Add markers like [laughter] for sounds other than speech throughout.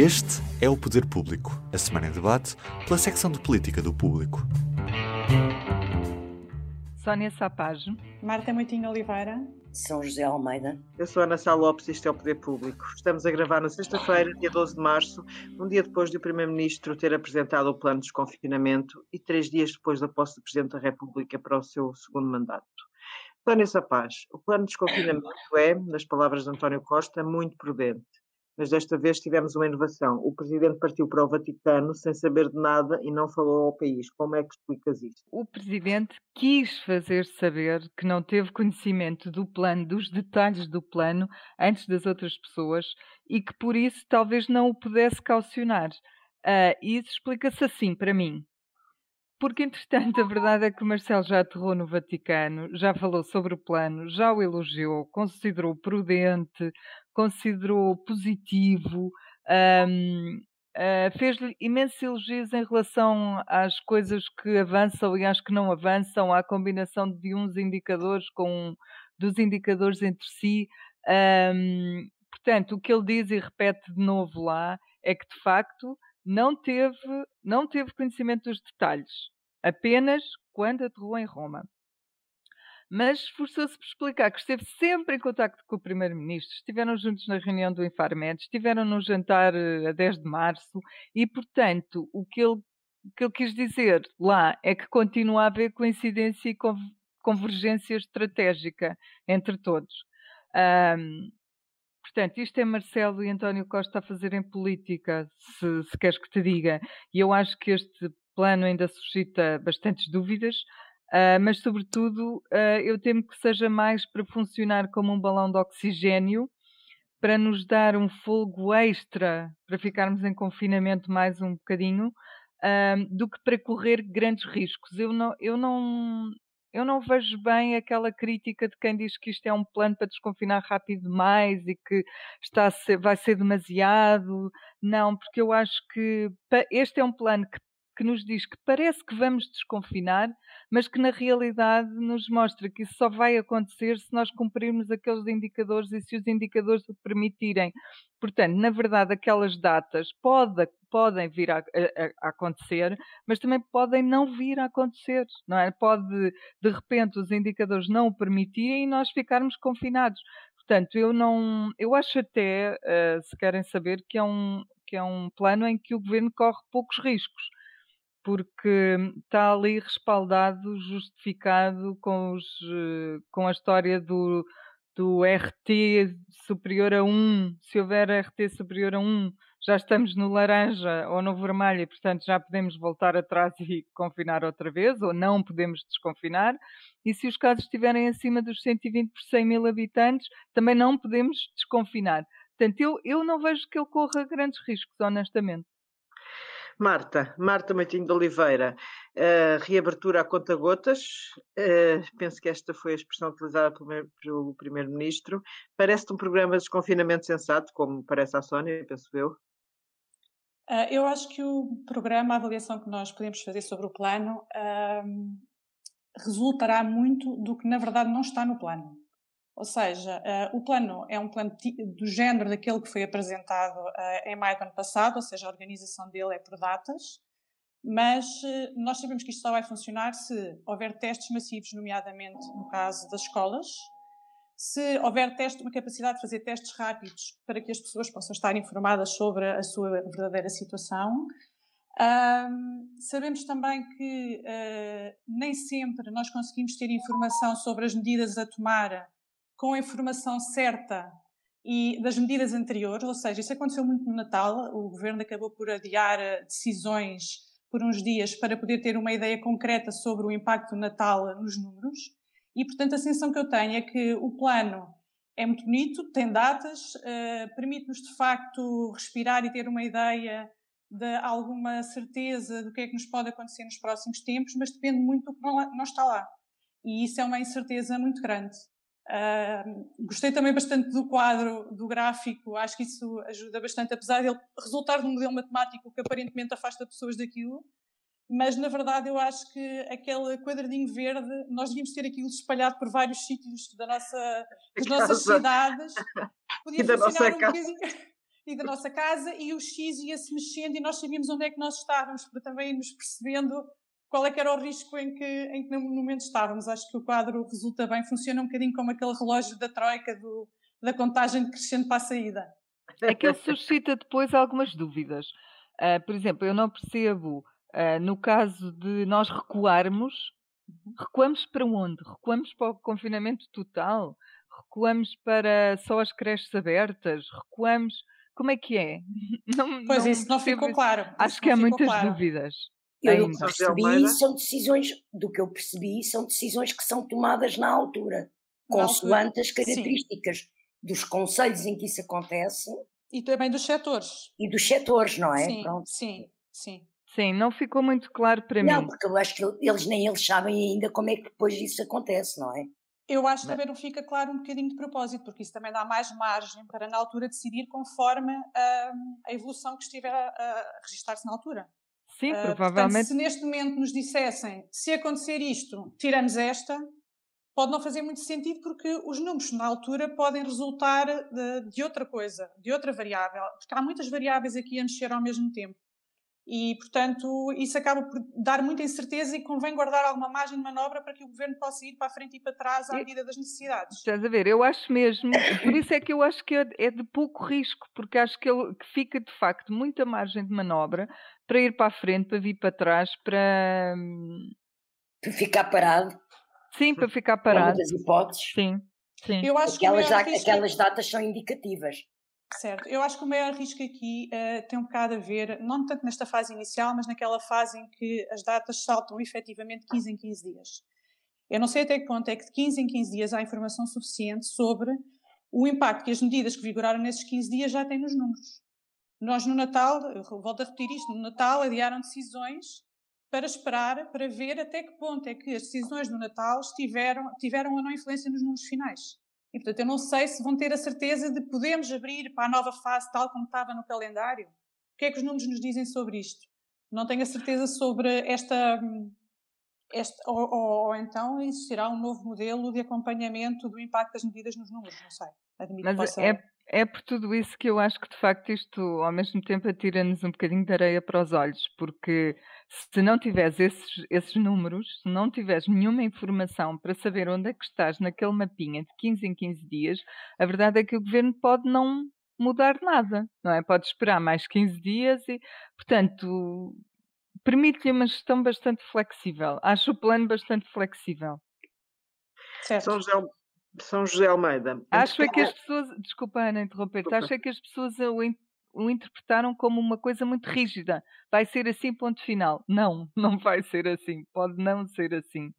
Este é o Poder Público, a semana em debate pela secção de política do público. Sónia Sapage. Marta Moitinho Oliveira. São José Almeida. Eu sou Ana Sá Lopes e isto é o Poder Público. Estamos a gravar na sexta-feira, dia 12 de março, um dia depois do Primeiro-Ministro ter apresentado o plano de desconfinamento e três dias depois da posse do Presidente da República para o seu segundo mandato. Sónia Sapaz, o plano de desconfinamento é, nas palavras de António Costa, muito prudente mas desta vez tivemos uma inovação. O presidente partiu para o Vaticano sem saber de nada e não falou ao país. Como é que explicas isto? O presidente quis fazer saber que não teve conhecimento do plano, dos detalhes do plano, antes das outras pessoas e que por isso talvez não o pudesse caucionar. Uh, isso explica-se assim para mim. Porque, entretanto, a verdade é que Marcelo já aterrou no Vaticano, já falou sobre o plano, já o elogiou, considerou prudente, considerou positivo, um, uh, ah, fez-lhe imensos elogios em relação às coisas que avançam e às que não avançam, à combinação de uns indicadores com dos indicadores entre si. Um, portanto, o que ele diz e repete de novo lá é que, de facto, não teve, não teve conhecimento dos detalhes, apenas quando aterrou em Roma. Mas esforçou-se por explicar que esteve sempre em contacto com o Primeiro-Ministro, estiveram juntos na reunião do Infarmed, estiveram no jantar eh, a 10 de março e, portanto, o que ele, o que ele quis dizer lá é que continua a haver coincidência e convergência estratégica entre todos. Um, Portanto, isto é Marcelo e António Costa a fazerem política, se, se queres que te diga. E eu acho que este plano ainda suscita bastantes dúvidas, uh, mas, sobretudo, uh, eu temo que seja mais para funcionar como um balão de oxigênio, para nos dar um fogo extra, para ficarmos em confinamento mais um bocadinho, uh, do que para correr grandes riscos. Eu não, eu não, eu não vejo bem aquela crítica de quem diz que isto é um plano para desconfinar rápido demais e que está ser, vai ser demasiado. Não, porque eu acho que este é um plano que que nos diz que parece que vamos desconfinar, mas que na realidade nos mostra que isso só vai acontecer se nós cumprirmos aqueles indicadores e se os indicadores o permitirem. Portanto, na verdade, aquelas datas pode, podem vir a, a, a, acontecer, mas também podem não vir a acontecer, não é? Pode, de repente, os indicadores não o permitirem e nós ficarmos confinados. Portanto, eu não, eu acho até, uh, se querem saber, que é um que é um plano em que o governo corre poucos riscos porque está ali respaldado, justificado com, os, eh, com a história do, do RT superior a 1. Se houver RT superior a 1, já estamos no laranja ou no vermelho e, portanto, já podemos voltar atrás [laughs] e confinar outra vez, ou não podemos desconfinar. E se os casos estiverem acima dos 120 por 100 mil habitantes, também não podemos desconfinar. Portanto, eu, eu não vejo que ele corra grandes riscos, honestamente. Marta, Marta Maitinho de Oliveira, uh, reabertura a conta-gotas, uh, penso que esta foi a expressão utilizada pelo Primeiro-Ministro. Parece-te um programa de desconfinamento sensato, como parece à Sónia, penso eu? Uh, eu acho que o programa, a avaliação que nós podemos fazer sobre o plano, resultará muito do que na verdade não está no plano. Ou seja, uh, o plano é um plano do género daquele que foi apresentado uh, em maio do ano passado, ou seja, a organização dele é por datas, mas uh, nós sabemos que isto só vai funcionar se houver testes massivos, nomeadamente no caso das escolas, se houver teste, uma capacidade de fazer testes rápidos para que as pessoas possam estar informadas sobre a sua verdadeira situação. sabemos também que nem sempre nós conseguimos ter informação sobre as medidas a tomar com a informação certa e das medidas anteriores, ou seja, isso aconteceu muito no Natal, o governo acabou por adiar eh, decisões por uns dias para poder ter uma ideia concreta sobre o impacto do Natal nos números. E, portanto, a sensação que eu tenho é que o plano é muito bonito, tem datas, uh, permite-nos de facto respirar e ter uma ideia de alguma certeza do que é que nos pode acontecer nos próximos tempos, mas depende muito do que não está lá. E isso é uma incerteza muito grande. Uh, gostei também bastante do quadro, do gráfico, acho que isso ajuda bastante, apesar de ele resultar de um modelo matemático que aparentemente afasta pessoas daquilo, mas na verdade eu acho que aquele quadradinho verde, nós devíamos ter aquilo espalhado por vários sítios da nossa, das [laughs] nossas cidades, podia e da nossa um casa. [laughs] e da nossa casa, e o X ia-se mexendo e nós sabíamos onde é que nós estávamos, para também nos percebendo qual é que era o risco em que, em que no momento estávamos. Acho que o quadro resulta bem, funciona um bocadinho como aquele relógio da troika do, da contagem decrescente para a saída. É que ele suscita depois algumas dúvidas. Uh, por exemplo, eu não percebo, uh, no caso de nós recuarmos, uhum. recuamos para onde? Recuamos para o confinamento total? Recuamos para só as creches abertas? Recuamos. Como é que é? [laughs] Não, pois não isso não ficou claro. Acho que há muitas claro. dúvidas. Eu do que percebi são decisões, do que eu percebi, são decisões que são tomadas na altura, consoante as características Sim. dos conselhos em que isso acontece. E também dos setores. E dos setores, não é? Sim, Pronto. sim, sim. Sim, não ficou muito claro para não, mim. Não, porque eu acho que eles nem eles sabem ainda como é que depois isso acontece, não é? Eu acho que também não fica claro um bocadinho de propósito, porque isso também dá mais margem para na altura decidir conforme a, hum, a evolução que estiver a, a registrar-se na altura. Sim, uh, provavelmente. Portanto, se neste momento nos dissessem, se acontecer isto, tiramos esta, pode não fazer muito sentido porque os números na altura podem resultar de, de outra coisa, de outra variável, porque há muitas variáveis aqui a mexer ao mesmo tempo. E, portanto, isso acaba por dar muita incerteza e convém guardar alguma margem de manobra para que o governo possa ir para a frente e para trás à medida das necessidades. Estás a ver? Eu acho mesmo, por isso é que eu acho que é, é de pouco risco, porque acho que, ele, que fica de facto muita margem de manobra para ir para a frente, para vir para trás, para. Para ficar parado. Sim, para ficar parado. É uma das hipóteses. Sim. Sim. Eu acho aquelas, que aquelas datas são indicativas. Certo, eu acho que o maior risco aqui uh, tem um bocado a ver, não tanto nesta fase inicial, mas naquela fase em que as datas saltam efetivamente 15 em 15 dias. Eu não sei até que ponto é que de 15 em 15 dias há informação suficiente sobre o impacto que as medidas que vigoraram nesses 15 dias já têm nos números. Nós no Natal, volto a repetir isto, no Natal adiaram decisões para esperar, para ver até que ponto é que as decisões do Natal estiveram, tiveram ou não influência nos números finais. E, portanto, eu não sei se vão ter a certeza de podemos abrir para a nova fase tal como estava no calendário. O que é que os números nos dizem sobre isto? Não tenho a certeza sobre esta. esta ou, ou, ou então existirá um novo modelo de acompanhamento do impacto das medidas nos números, não sei. Admito Mas possa... é, é por tudo isso que eu acho que de facto isto ao mesmo tempo atira-nos um bocadinho de areia para os olhos, porque se não tiveres esses, esses números, se não tiveres nenhuma informação para saber onde é que estás naquele mapinha de 15 em 15 dias, a verdade é que o governo pode não mudar nada, não é? Pode esperar mais 15 dias e, portanto, permite-lhe uma gestão bastante flexível. Acho o plano bastante flexível. Certo. São José, são José Almeida. Acho é que as pessoas, desculpa Ana interromper-te, acho é que as pessoas o, o interpretaram como uma coisa muito rígida. Vai ser assim, ponto final. Não, [laughs] não vai ser assim. Pode não ser assim.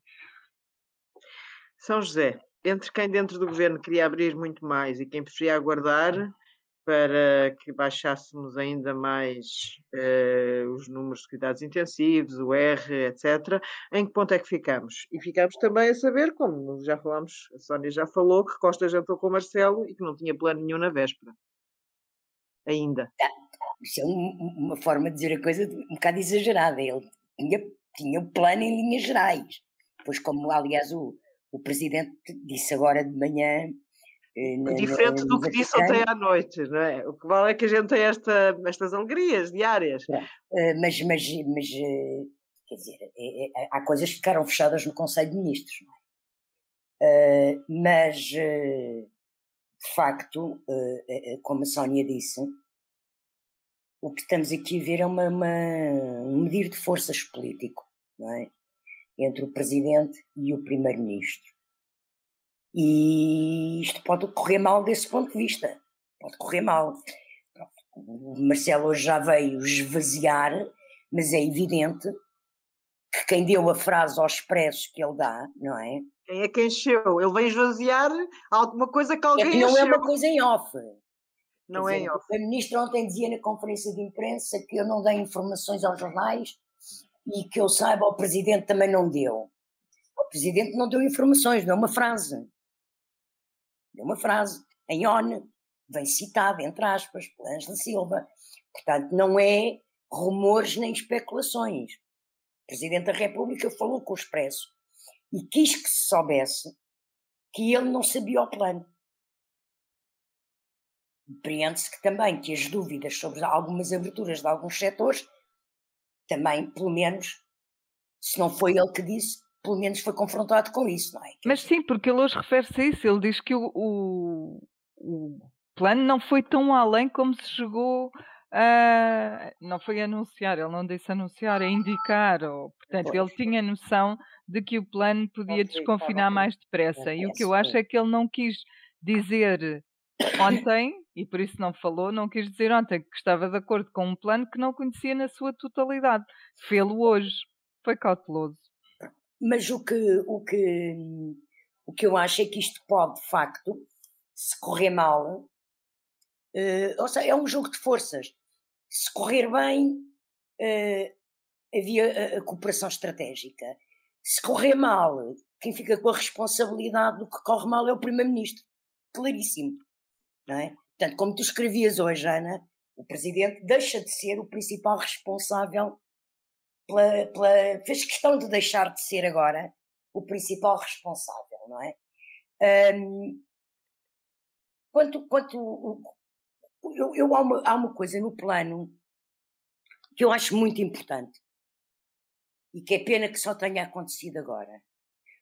São José, entre quem dentro do governo queria abrir muito mais e quem preferia aguardar, para que baixássemos ainda mais uh, os números de cuidados intensivos, o R, etc. Em que ponto é que ficamos? E ficamos também a saber, como já falámos, a Sónia já falou, que Costa jantou com o Marcelo e que não tinha plano nenhum na véspera. Ainda. Tá, isso é um, uma forma de dizer a coisa um bocado exagerada. Ele tinha, tinha o plano em linhas gerais. Pois, como aliás o, o presidente disse agora de manhã, eh, Diferente do que disse ontem à noite, não é? O que vale é que a gente tem esta, estas alegrias diárias. É, mas, mas, mas, eh, quer dizer, é, é, há coisas que ficaram fechadas no Conselho de Ministros, não é? Uh, mas, de facto, uh, como a Sónia disse, o que estamos aqui a ver é uma, uma, um medir de forças político, não é? Entre o Presidente e o Primeiro-Ministro. E isto pode correr mal desse ponto de vista. Pode correr mal. O Marcelo hoje já veio esvaziar, mas é evidente que quem deu a frase ao expresso que ele dá, não é? Quem é que encheu? Ele vem esvaziar alguma coisa que alguém é que não encheu. é uma coisa em off. Não é em off. O Primeiro-Ministro ontem dizia na conferência de imprensa que eu não dei informações aos jornais e que eu saiba o Presidente também não deu. O Presidente não deu informações, deu uma frase. Deu uma frase. Em ON, vem citada, entre aspas, por Ângela Silva. Portanto, não é rumores nem especulações. O Presidente da República falou com o Expresso e quis que se soubesse que ele não sabia o plano. Compreende-se que também que as dúvidas sobre algumas aberturas de alguns setores, também, pelo menos, se não foi ele que disse, pelo menos foi confrontado com isso, não é? Mas sim, porque ele hoje refere-se a isso. Ele diz que o, o, o plano não foi tão além como se chegou a. Não foi anunciar, ele não disse anunciar, é indicar. Ou, portanto, ele tinha noção de que o plano podia desconfinar tá bem. mais depressa. E o que eu acho é que ele não quis dizer ontem, e por isso não falou, não quis dizer ontem que estava de acordo com um plano que não conhecia na sua totalidade. Fê-lo hoje. Foi cauteloso. Mas o que, o, que, o que eu acho é que isto pode, de facto, se correr mal, eh, ou seja, é um jogo de forças. Se correr bem, eh, havia a, a cooperação estratégica. Se correr mal, quem fica com a responsabilidade do que corre mal é o Primeiro-Ministro. Claríssimo. Não é? Portanto, como tu escrevias hoje, Ana, o Presidente deixa de ser o principal responsável pela, pela, fez questão de deixar de ser agora o principal responsável, não é? Hum, quanto, quanto eu, eu há, uma, há uma coisa no plano que eu acho muito importante e que é pena que só tenha acontecido agora.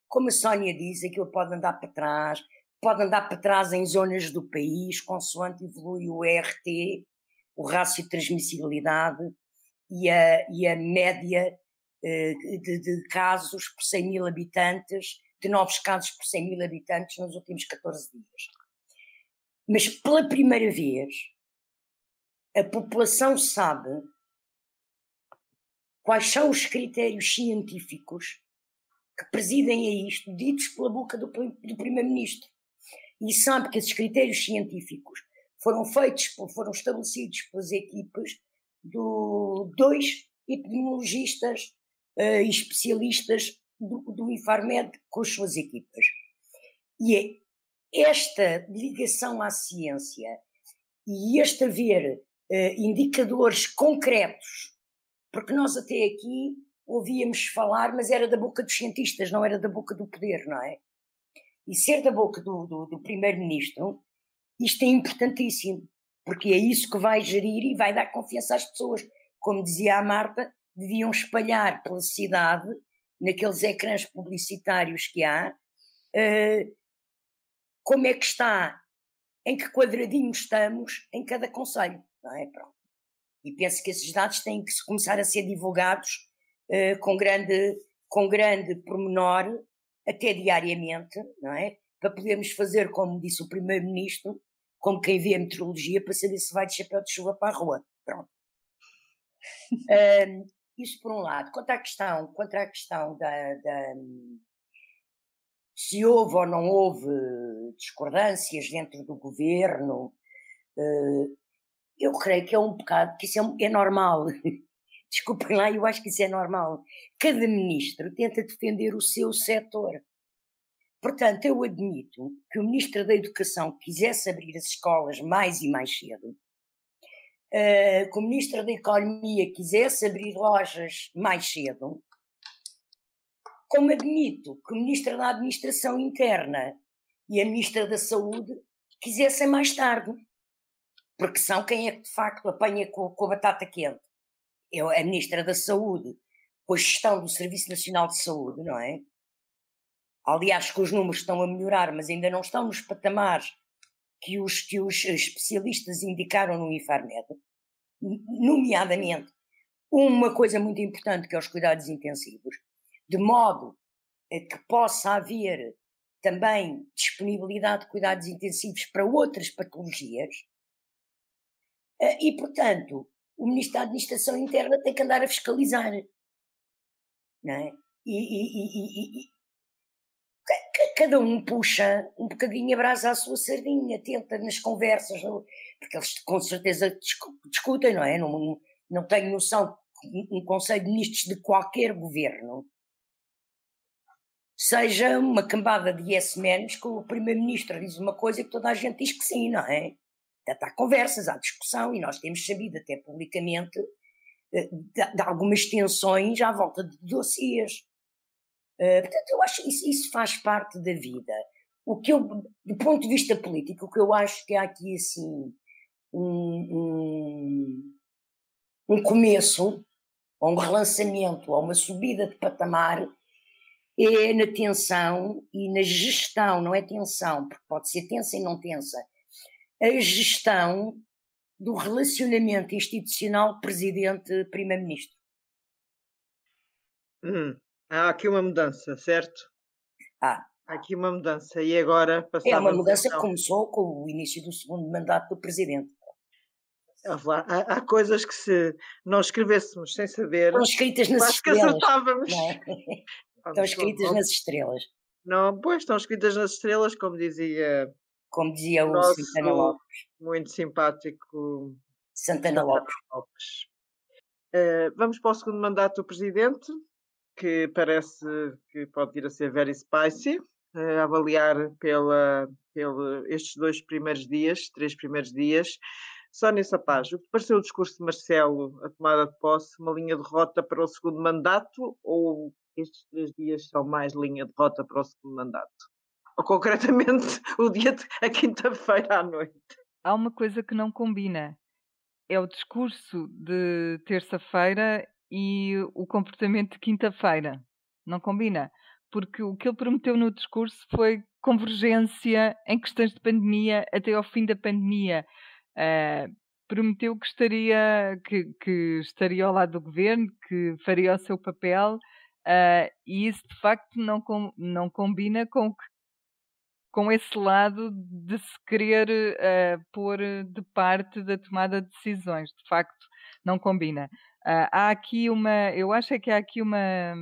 Como a Sónia diz, aquilo pode andar para trás, pode andar para trás em zonas do país, consoante evolui o ERT, o rácio de transmissibilidade, e a, e a média eh, de, de, casos por 100 mil habitantes, de novos casos por 100 mil habitantes nos últimos 14 dias. Mas pela primeira vez, a população sabe quais são os critérios científicos que presidem a isto, ditos pela boca do, do Primeiro-Ministro. E sabe que esses critérios científicos foram feitos, foram estabelecidos pelas equipes do dois epidemiologistas e uh, especialistas do, do Infarmed com as suas equipas. E é esta ligação à ciência e este haver uh, indicadores concretos, porque nós até aqui ouvíamos falar, mas era da boca dos cientistas, não era da boca do poder, não é? E ser da boca do, do, do primeiro-ministro, isto é importantíssimo porque é isso que vai gerir e vai dar confiança às pessoas. Como dizia a Marta, deviam espalhar pela cidade, naqueles ecrãs publicitários que há, uh, como é que está, em que quadradinho estamos em cada conselho, não é? Pronto. E penso que esses dados têm que começar a ser divulgados uh, com grande, com grande pormenor, até diariamente, não é? Para podermos fazer, como disse o Primeiro-Ministro, como quem vê a meteorologia para saber se vai de chapéu de chuva para a rua. Pronto. [laughs] um, isso por um lado. Quanto à questão, quanto à questão da, da, se houve ou não houve discordâncias dentro do governo, uh, eu creio que é um bocado, que isso é, é normal. [laughs] Desculpem lá, eu acho que isso é normal. Cada ministro tenta defender o seu setor. Portanto, eu admito que o Ministro da Educação quisesse abrir as escolas mais e mais cedo, uh, que o Ministro da Economia quisesse abrir lojas mais cedo, como admito que o Ministro da Administração Interna e a Ministra da Saúde quisessem mais tarde, porque são quem é que de facto apanha com, com a batata quente. Eu, a Ministra da Saúde, com a gestão do Serviço Nacional de Saúde, não é? Aliás, que os números estão a melhorar, mas ainda não estão nos patamares que os, que os especialistas indicaram no Infarmed, nomeadamente uma coisa muito importante que é os cuidados intensivos, de modo que possa haver também disponibilidade de cuidados intensivos para outras patologias. E, portanto, o Ministro da Administração Interna tem que andar a fiscalizar. Não é? e, e, e, cada um puxa um bocadinho a brasa à sua sardinha, tenta nas conversas, porque eles com certeza discutem, não é? Não, não tenho noção um Conselho de Ministros de qualquer governo seja uma cambada de yes menos que o Primeiro-Ministro diz uma coisa que toda a gente diz que sim, não é? Portanto, há conversas, há discussão e nós temos sabido até publicamente eh, de, algumas tensões à volta de dossiês. Uh, portanto, eu acho que isso, isso, faz parte da vida. O que eu, do ponto de vista político, o que eu acho que há aqui assim um, um, um começo, ou um relançamento, ou uma subida de patamar, é na tensão e na gestão, não é tensão, porque pode ser tensa e não tensa. A gestão do relacionamento institucional presidente-primeiro-ministro. Hum, há aqui uma mudança, certo? Há. Há aqui uma mudança e agora É uma mudança que começou com o início do segundo mandato do presidente. Há, há, coisas que se nós escrevêssemos sem saber. Estão escritas nas estrelas. que acertávamos. É? [laughs] Estão escritas nas estrelas. Não, pois estão escritas nas estrelas, como dizia. Como dizia o Santana Lopes. Muito simpático. Santana, Santana Lopes. Lopes. Uh, vamos para o segundo mandato do presidente, que parece que pode vir a ser very spicy, uh, avaliar pela, pela estes dois primeiros dias, três primeiros dias. Sónia Sapaz, o que pareceu o discurso de Marcelo, a tomada de posse, uma linha de rota para o segundo mandato ou estes três dias são mais linha de rota para o segundo mandato? Ou concretamente [laughs] o dia de a quinta-feira à noite? Há uma coisa que não combina. É o discurso de terça-feira e o comportamento de quinta-feira. Não combina. Porque o que ele prometeu no discurso foi convergência em questões de pandemia até ao fim da pandemia. Uh, prometeu que estaria, que, que, estaria ao lado do governo, que faria o seu papel, uh, e isso de facto não, com, não combina com, com esse lado de se querer uh, pôr de parte da tomada de decisões. De facto, não combina. há aqui uma, eu acho é que há aqui uma,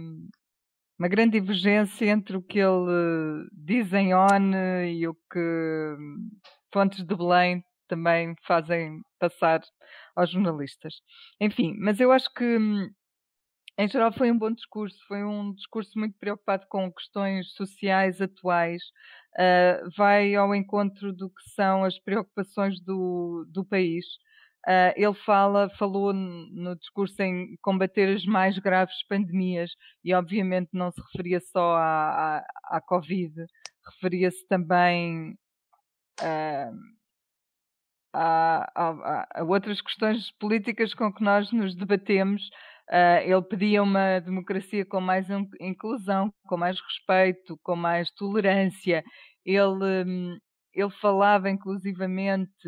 uma grande divergência entre o que ele diz em ON e o que fontes de Belém também fazem passar aos jornalistas. Enfim, mas eu acho que hum, em geral foi um bom discurso, foi um discurso muito preocupado com questões sociais atuais, uh, vai ao encontro do que são as preocupações do, do país. Uh, ele fala, falou no discurso em combater as mais graves pandemias e obviamente não se referia só à, à, à Covid, referia-se também uh, há, há, há, outras questões políticas com que nós nos debatemos. Uh, ele pedia uma democracia com mais inclusão, com mais respeito, com mais tolerância. Ele, um, ele falava inclusivamente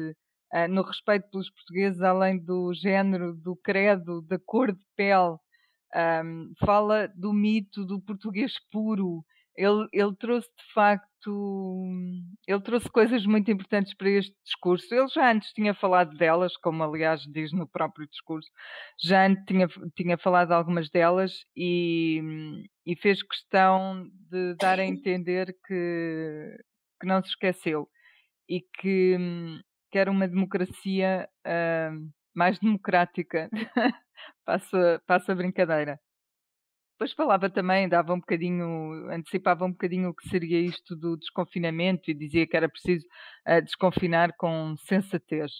uh, no respeito pelos portugueses, além do género, do credo, da cor de pele. Um, fala do mito do português puro, ele, ele trouxe de facto, ele trouxe coisas muito importantes para este discurso. Ele já antes tinha falado delas, como aliás diz no próprio discurso, já antes tinha, tinha falado algumas delas e, e fez questão de dar a entender que, que não se esqueceu e que, que era uma democracia uh, mais democrática. [laughs] passa, passa a brincadeira. Depois falava também, dava um bocadinho, antecipava um bocadinho o que seria isto do desconfinamento e dizia que era preciso uh, desconfinar com sensatez.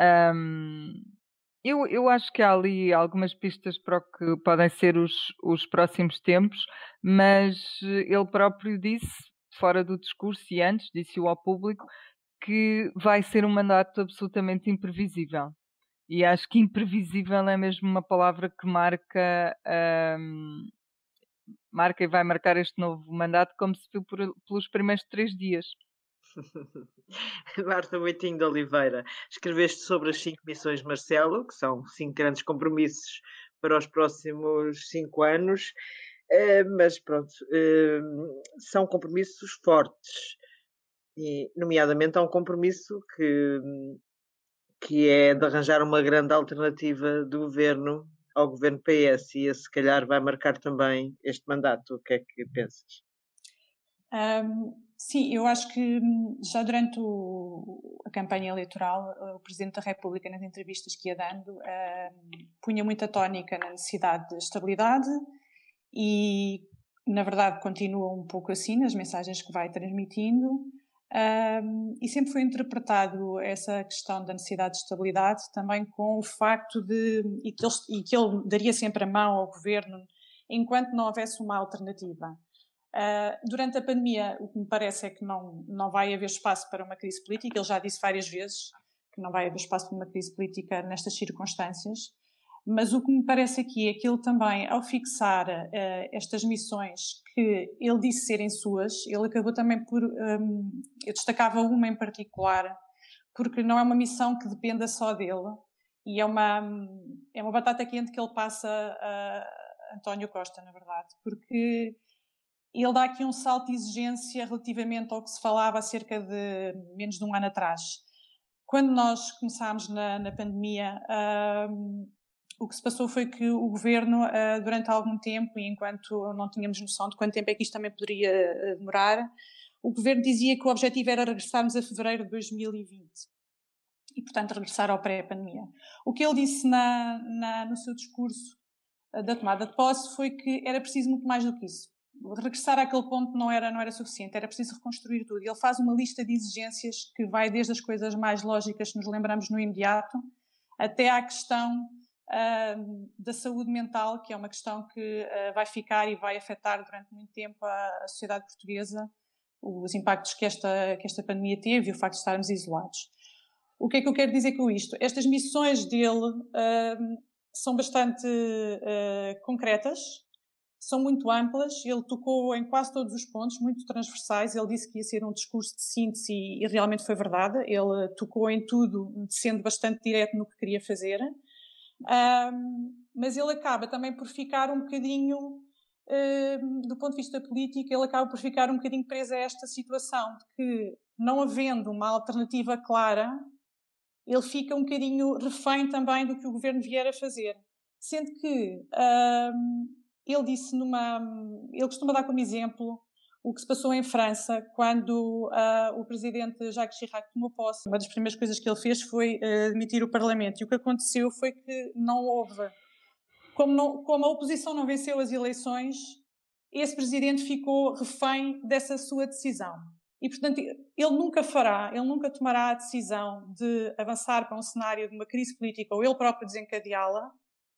Um, eu, eu acho que há ali algumas pistas para o que podem ser os, os próximos tempos, mas ele próprio disse, fora do discurso e antes, disse-o ao público, que vai ser um mandato absolutamente imprevisível. E acho que imprevisível é mesmo uma palavra que marca marca e vai marcar este novo mandato como se viu por, pelos primeiros três dias. [laughs] Marta Moitinho de Oliveira, escreveste sobre as cinco missões Marcelo, que são cinco grandes compromissos para os próximos cinco anos, uh, mas pronto, uh, são compromissos fortes, e, nomeadamente há um compromisso que, que é de arranjar uma grande alternativa do governo ao governo PS e esse, se calhar, vai marcar também este mandato. O que é que pensas? Um, sim, eu acho que hum, já durante o, a campanha eleitoral, o Presidente da República, nas entrevistas que ia dando, uh, punha muita tónica na necessidade de estabilidade e, na verdade, continua um pouco assim nas mensagens que vai transmitindo. Um, e sempre foi interpretado essa questão da necessidade de estabilidade também com o facto de e que, ele, e que ele daria sempre a mão ao governo enquanto não houvesse uma alternativa. Uh, durante a pandemia, o que me parece é que não, não vai haver espaço para uma crise política. Ele já disse várias vezes que não vai haver espaço para uma crise política nestas circunstâncias. Mas o que me parece aqui é que ele também, ao fixar uh, estas missões que ele disse serem suas, ele acabou também por. Um, eu destacava uma em particular, porque não é uma missão que dependa só dele, e é uma, é uma batata quente que ele passa a António Costa, na verdade, porque ele dá aqui um salto de exigência relativamente ao que se falava há cerca de menos de um ano atrás. Quando nós começámos na, na pandemia, um, o que se passou foi que o governo, uh, durante algum tempo, e enquanto não tínhamos noção de quanto tempo é que isto também poderia uh, demorar, o governo dizia que o objetivo era regressarmos a fevereiro de 2020 e, portanto, regressar ao pré-pandemia. O que ele disse na, na, no seu discurso uh, da tomada de posse foi que era preciso muito mais do que isso. Regressar àquele ponto não era, não era suficiente, era preciso reconstruir tudo. Ele faz uma lista de exigências que vai desde as coisas mais lógicas que nos lembramos no imediato até à questão da saúde mental, que é uma questão que uh, vai ficar e vai afetar durante muito tempo a, a, sociedade portuguesa, os impactos que esta, que esta pandemia teve e o facto de estarmos isolados. O que é que eu quero dizer com isto? Estas missões dele uh, são bastante ah, concretas, são muito amplas, ele tocou em quase todos os pontos, muito transversais. Ele disse que ia ser um discurso de síntese e realmente foi verdade. Ele tocou em tudo, sendo bastante direto no que queria fazer. Um, mas ele acaba também por ficar um bocadinho, um, do ponto de vista político, ele acaba por ficar um bocadinho preso a esta situação de que, não havendo uma alternativa clara, ele fica um bocadinho refém também do que o governo vier a fazer. Sendo que um, ele disse numa. Ele costuma dar como exemplo o que se passou em França quando uh, o presidente Jacques Chirac tomou posse. Uma das primeiras coisas que ele fez foi uh, admitir o Parlamento. E o que aconteceu foi que não houve. Como, não, como a oposição não venceu as eleições, esse presidente ficou refém dessa sua decisão. E, portanto, ele nunca fará, ele nunca tomará a decisão de avançar para um cenário de uma crise política ou ele próprio desencadeá-la,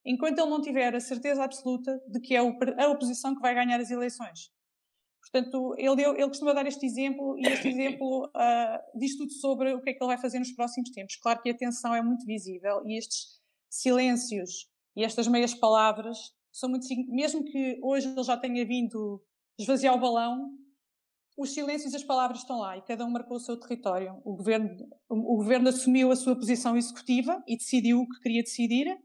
enquanto ele não tiver a certeza absoluta de que é a oposição que vai ganhar as eleições. Portanto, ele, ele costuma dar este exemplo e este [coughs] exemplo uh, diz tudo sobre o que é que ele vai fazer nos próximos tempos. Claro que a tensão é muito visível e estes silêncios e estas meias palavras são muito mesmo que hoje ele já tenha vindo esvaziar o balão, os silêncios e as palavras estão lá e cada um marcou o seu território. O governo, o governo assumiu a sua posição executiva e decidiu o que queria decidir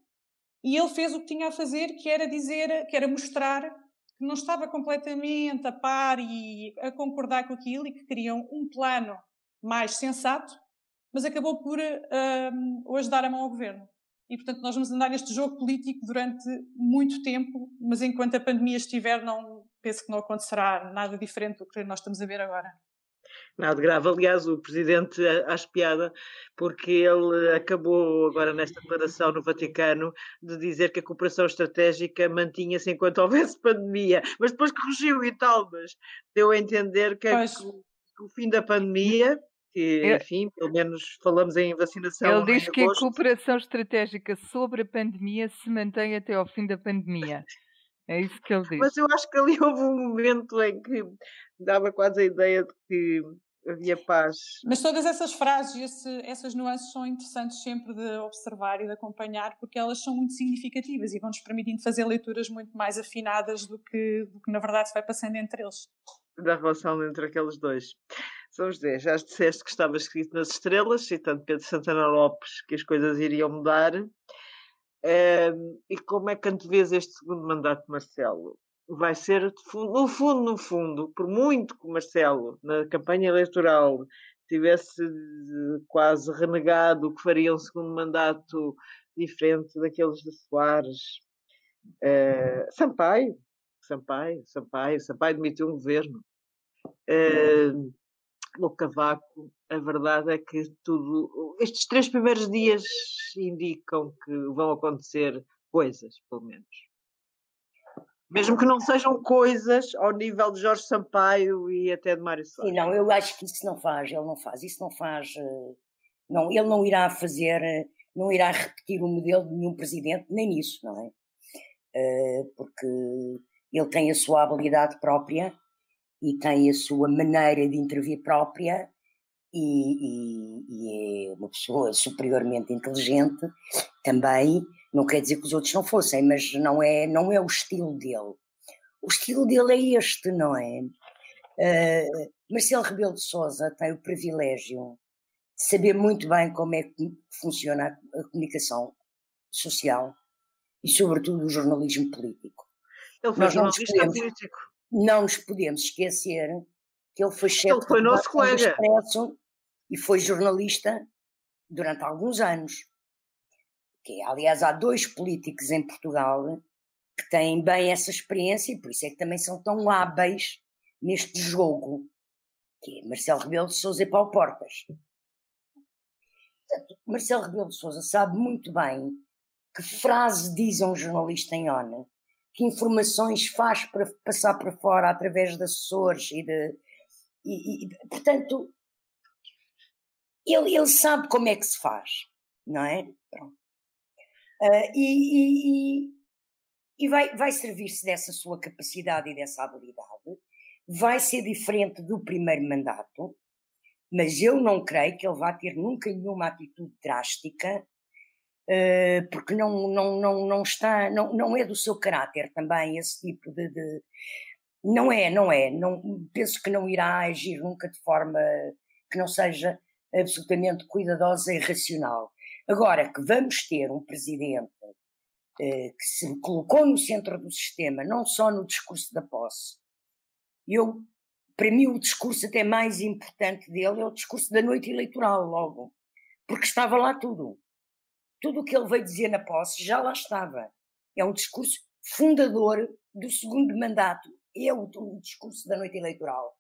e ele fez o que tinha a fazer, que era dizer, que era mostrar que não estava completamente a par e a concordar com aquilo e que queriam um plano mais sensato, mas acabou por um, hoje dar a mão ao governo. E, portanto, nós vamos andar neste jogo político durante muito tempo, mas enquanto a pandemia estiver, não penso que não acontecerá nada diferente do que nós estamos a ver agora. Nada grave. Aliás, o Presidente acha piada porque ele acabou agora nesta declaração no Vaticano de dizer que a cooperação estratégica mantinha-se enquanto houvesse pandemia, mas depois corrigiu e tal, mas deu a entender que o fim da pandemia que, enfim, pelo menos falamos em vacinação. Ele diz que a cooperação estratégica sobre a pandemia se mantém até ao fim da pandemia. É isso que ele diz. Mas eu acho que ali houve um momento em que dava quase a ideia de que havia paz. Mas todas essas frases, esse, essas nuances são interessantes sempre de observar e de acompanhar, porque elas são muito significativas e vão-nos permitindo fazer leituras muito mais afinadas do que, do que na verdade se vai passando entre eles. Da relação entre aqueles dois. São José, já disseste que estava escrito nas estrelas, citando Pedro Santana Lopes, que as coisas iriam mudar. Um, e como é que antevês este segundo mandato, Marcelo? Vai ser, no fundo, no fundo, por muito que o Marcelo, na campanha eleitoral, tivesse quase renegado que faria um segundo mandato diferente daqueles de Soares, uh, Sampaio, Sampaio, Sampaio, Sampaio demitiu um governo. Uh, o Cavaco, a verdade é que tudo. Estes três primeiros dias indicam que vão acontecer coisas, pelo menos. Mesmo que não sejam coisas ao nível de Jorge Sampaio e até de Mário Soares. Sim, não, eu acho que isso não faz, ele não faz, isso não faz. Eh, não, ele não irá fazer, eh, não irá repetir o modelo de nenhum presidente, nem nisso, não é? Eh, porque ele tem a sua habilidade própria e tem a sua maneira de intervir própria e, e, e, é uma pessoa superiormente inteligente também não quer dizer que os outros não fossem mas não é não é o estilo dele o estilo dele é este não é uh, Marcelo Rebelo de Sousa tem o privilégio de saber muito bem como é que funciona a comunicação social e sobretudo o jornalismo político ele foi Nós jornalista podemos, político não nos podemos esquecer que ele foi chefe ele foi nosso colega. Expresso e foi jornalista durante alguns anos. Que, aliás, há dois políticos em Portugal que têm bem essa experiência e por isso é que também são tão hábeis neste jogo, que é Marcelo Rebelo de Sousa e Paulo Portas. Portanto, Marcelo Rebelo de Sousa sabe muito bem que frase diz um jornalista em ONU, que informações faz para passar para fora através de assessores e de. E, e, portanto, ele, ele sabe como é que se faz, não é? Uh, e, e, e vai, vai servir-se dessa sua capacidade e dessa habilidade. Vai ser diferente do primeiro mandato, mas eu não creio que ele vá ter nunca nenhuma atitude drástica Uh, porque não, não, não, não está, não, não é do seu caráter também esse tipo de, de, não é, não é, não, penso que não irá agir nunca de forma que não seja absolutamente cuidadosa e racional. Agora que vamos ter um presidente uh, que se colocou no centro do sistema, não só no discurso da posse, eu, para mim o discurso até mais importante dele é o discurso da noite eleitoral logo, porque estava lá tudo tudo o que ele veio dizer na posse já lá estava. É um discurso fundador do segundo mandato, é o, o discurso da noite eleitoral.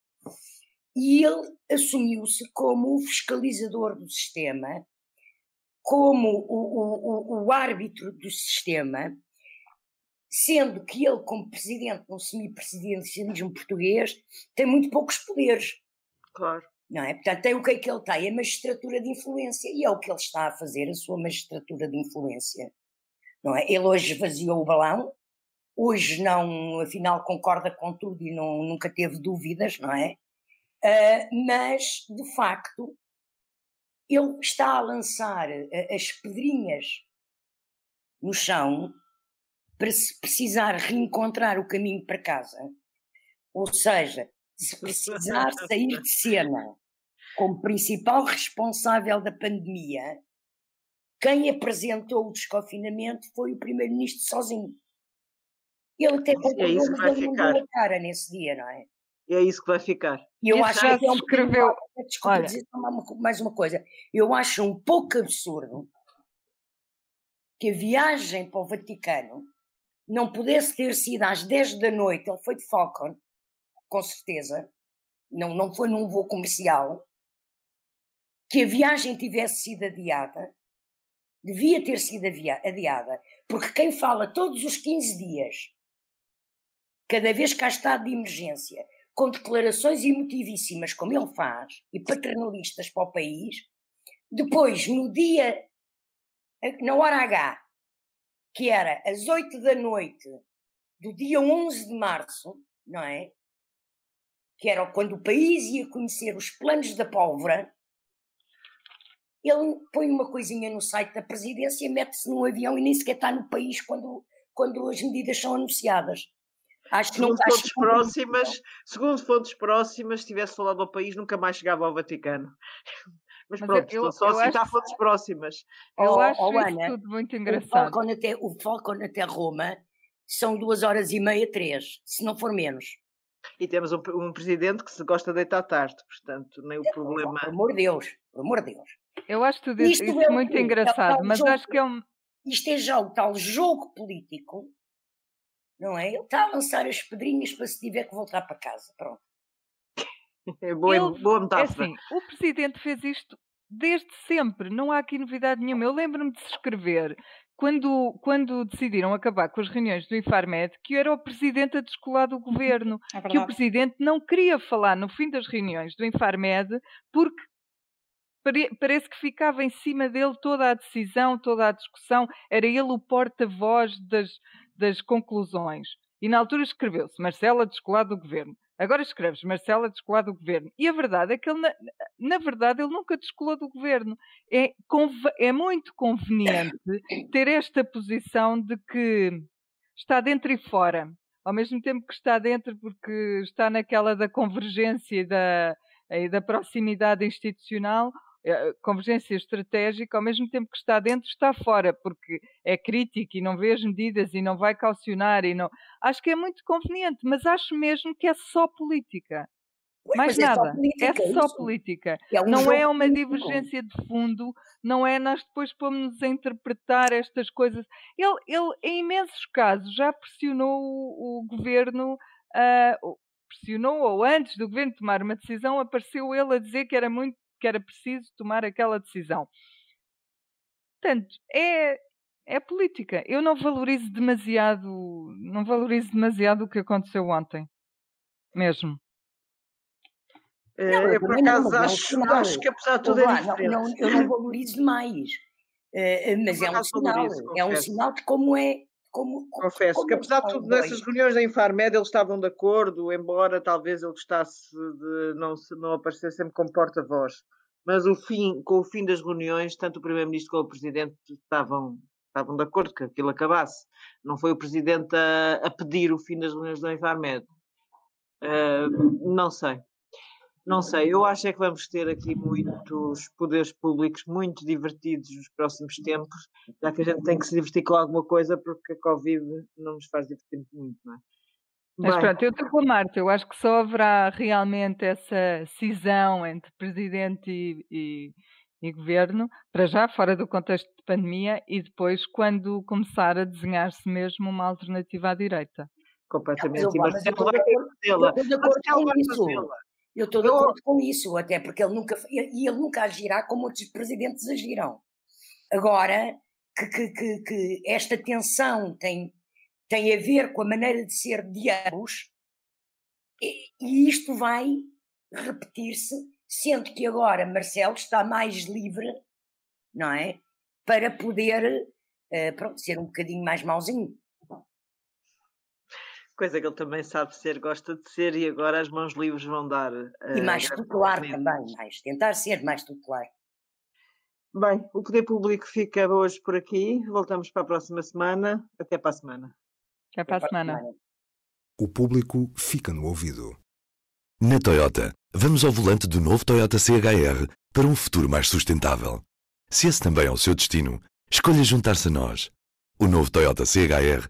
E ele assumiu-se como o fiscalizador do sistema, como o, o, o, árbitro do sistema, sendo que ele, como presidente de um semipresidencialismo português, tem muito poucos poderes. Claro. Não é? Portanto, tem o que é que ele tem? A magistratura de influência. E é o que ele está a fazer, a sua magistratura de influência. Não é? Ele hoje esvaziou o balão, hoje não, afinal, concorda com tudo e não, nunca teve dúvidas, não é? Uh, mas, de facto, ele está a lançar as pedrinhas no chão para se precisar reencontrar o caminho para casa. Ou seja, se precisar [laughs] sair de cena como principal responsável da pandemia, quem apresentou o desconfinamento foi o primeiro-ministro sozinho. Ele até é vai ficar. a cara nesse dia, não é? É isso que vai ficar. Eu acho já que é um escreveu. Desculpa Olha. dizer mais uma coisa. Eu acho um pouco absurdo que a viagem para o Vaticano não pudesse ter sido às 10 da noite. Ele foi de Falcon, com certeza, não, não foi num voo comercial, que a viagem tivesse sido adiada, devia ter sido adiada, porque quem fala todos os 15 dias, cada vez que há estado de emergência, com declarações emotivíssimas, como ele faz, e paternalistas para o país, depois, no dia, na hora H, que era às 8 da noite do dia 11 de março, não é? que era quando o país ia conhecer os planos da pólvora, ele põe uma coisinha no site da presidência, mete-se num avião e nem sequer está no país quando, quando as medidas são anunciadas. Acho que segundo, fontes próximas, segundo fontes próximas, se tivesse falado ao país, nunca mais chegava ao Vaticano. [laughs] Mas, Mas pronto, eu, estou só a citar acho, fontes próximas. Eu oh, acho oh, Ana, tudo muito engraçado. O Falcon, até, o Falcon até Roma são duas horas e meia, três, se não for menos. E temos um, um, presidente que se gosta de deitar tarde, portanto, nem o é, problema. Por amor de Deus, por amor de Deus. Eu acho tudo isto, isto é muito engraçado, mas jogo, acho que é um. Isto é já o tal jogo político, não é? Ele está a lançar as pedrinhas para se tiver que voltar para casa. Pronto. É boa, Ele- boa É metáfora. assim, o presidente fez isto desde sempre, não há aqui novidade nenhuma. Eu lembro-me de se escrever, quando, quando decidiram acabar com as reuniões do Infarmed, que era o presidente a descolar do governo, É que o presidente não queria falar no fim das reuniões do Infarmed, porque pare- parece que ficava em cima dele toda a decisão, toda a discussão, era ele o porta-voz das, das conclusões. E na altura escreveu-se Marcela descolar do governo. Agora escreves Marcela descolar do governo. E a verdade é que ele, na, na verdade, ele nunca descolou do governo. É, é muito conveniente [coughs] ter esta posição de que está dentro e fora. Ao mesmo tempo que está dentro, porque está naquela da convergência e da, e da proximidade institucional, convergência estratégica, ao mesmo tempo que está dentro, está fora, porque é crítico e não vê as medidas e não vai calcionar e não. Acho que é muito conveniente, mas acho mesmo que é só política. Mais mas é só nada. política, é só política. É um não é uma político. divergência de fundo, não é nós depois pomos-nos a interpretar estas coisas. Ele, ele em imensos casos, já pressionou o, o governo, o- pressionou, ou antes do governo tomar uma decisão, apareceu ele a dizer que era muito que era preciso tomar aquela decisão. Portanto, é, é política. Eu não valorizo demasiado, não valorizo demasiado o que aconteceu ontem. Mesmo. Eh, Não, eu eu, por não, acaso, é um acho, sinal. acho que apesar de tudo é lá, não, diferente. não, eu não valorizo demais. Eh, eh, mas é um sinal. valorizo, É um sinal de como é. Como, Confesso como que apesar de tudo, nessas reuniões da Infarmed eles estavam de acordo, embora talvez ele gostasse de não, não aparecer sempre como porta-voz. Mas o fim, com o fim das reuniões, tanto o Primeiro-Ministro como o Presidente estavam, estavam de acordo que aquilo acabasse. Não foi o Presidente a, a pedir o fim das reuniões da Infarmed. Ah, não sei. Não sei, eu acho é que vamos ter aqui muitos poderes públicos muito divertidos nos próximos tempos, já que a gente tem que se divertir com alguma coisa, porque a Covid não nos faz divertir muito, não é? Mas Bem, pronto, eu estou com a Marta. Eu acho que só haverá realmente essa cisão entre presidente e, e- e governo, para já, fora do contexto de pandemia, e depois, quando começar a desenhar-se mesmo uma alternativa à direita. completamente. Mas, mas eu acordo- fazê-la. eu Eu estou de acordo com isso, até porque ele nunca e ele nunca agirá como outros presidentes agiram. Agora que, que, que, que esta tensão tem, tem a ver com a maneira de ser de ambos, e, e isto vai repetir-se, sendo que agora Marcelo está mais livre, não é? Para poder eh, pronto, ser um bocadinho mais mauzinho. Coisa que ele também sabe ser, gosta de ser, e agora as mãos livres vão dar. E eh, mais graças tutelar também, mais, tentar ser mais tutelar. Bem, o Poder Público fica hoje por aqui. Voltamos para a próxima semana. Até para a semana. Até para a semana. O público fica no ouvido. Na Toyota, vamos ao volante do novo Toyota CHR para um futuro mais sustentável. Se esse também é o seu destino, escolha juntar-se a nós. O novo Toyota CHR,